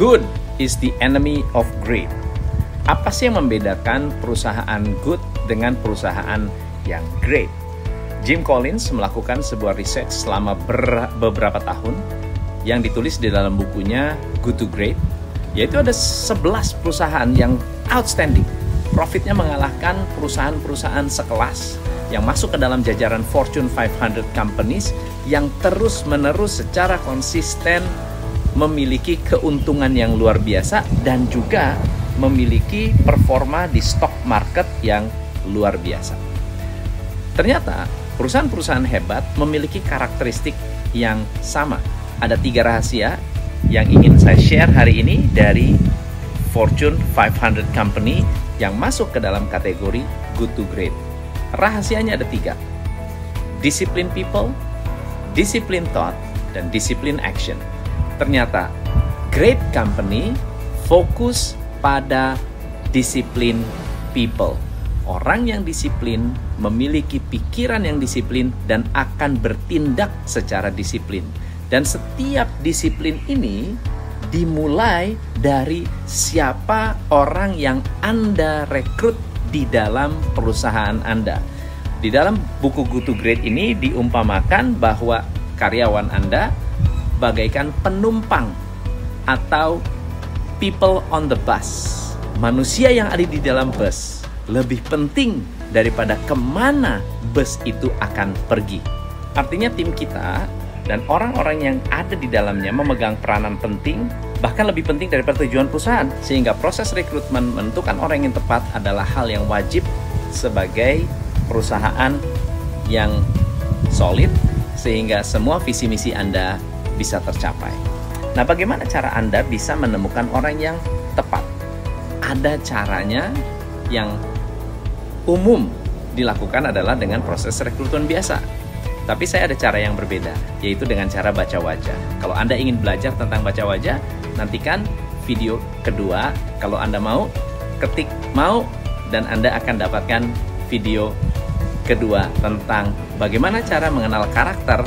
Good is the enemy of great. Apa sih yang membedakan perusahaan good dengan perusahaan yang great? Jim Collins melakukan sebuah riset selama ber, beberapa tahun yang ditulis di dalam bukunya Good to Great, yaitu ada 11 perusahaan yang outstanding. Profitnya mengalahkan perusahaan-perusahaan sekelas yang masuk ke dalam jajaran Fortune 500 companies yang terus-menerus secara konsisten memiliki keuntungan yang luar biasa dan juga memiliki performa di stock market yang luar biasa. Ternyata perusahaan-perusahaan hebat memiliki karakteristik yang sama. Ada tiga rahasia yang ingin saya share hari ini dari Fortune 500 Company yang masuk ke dalam kategori good to great. Rahasianya ada tiga. Discipline people, discipline thought, dan discipline action ternyata great company fokus pada disiplin people. Orang yang disiplin memiliki pikiran yang disiplin dan akan bertindak secara disiplin. Dan setiap disiplin ini dimulai dari siapa orang yang Anda rekrut di dalam perusahaan Anda. Di dalam buku Go to Great ini diumpamakan bahwa karyawan Anda bagaikan penumpang atau people on the bus. Manusia yang ada di dalam bus lebih penting daripada ke mana bus itu akan pergi. Artinya tim kita dan orang-orang yang ada di dalamnya memegang peranan penting bahkan lebih penting daripada tujuan perusahaan sehingga proses rekrutmen menentukan orang yang tepat adalah hal yang wajib sebagai perusahaan yang solid sehingga semua visi misi Anda bisa tercapai. Nah, bagaimana cara Anda bisa menemukan orang yang tepat? Ada caranya yang umum dilakukan adalah dengan proses rekrutmen biasa. Tapi saya ada cara yang berbeda, yaitu dengan cara baca wajah. Kalau Anda ingin belajar tentang baca wajah, nantikan video kedua. Kalau Anda mau, ketik mau dan Anda akan dapatkan video kedua tentang bagaimana cara mengenal karakter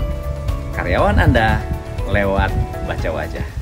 karyawan Anda lewat baca wajah.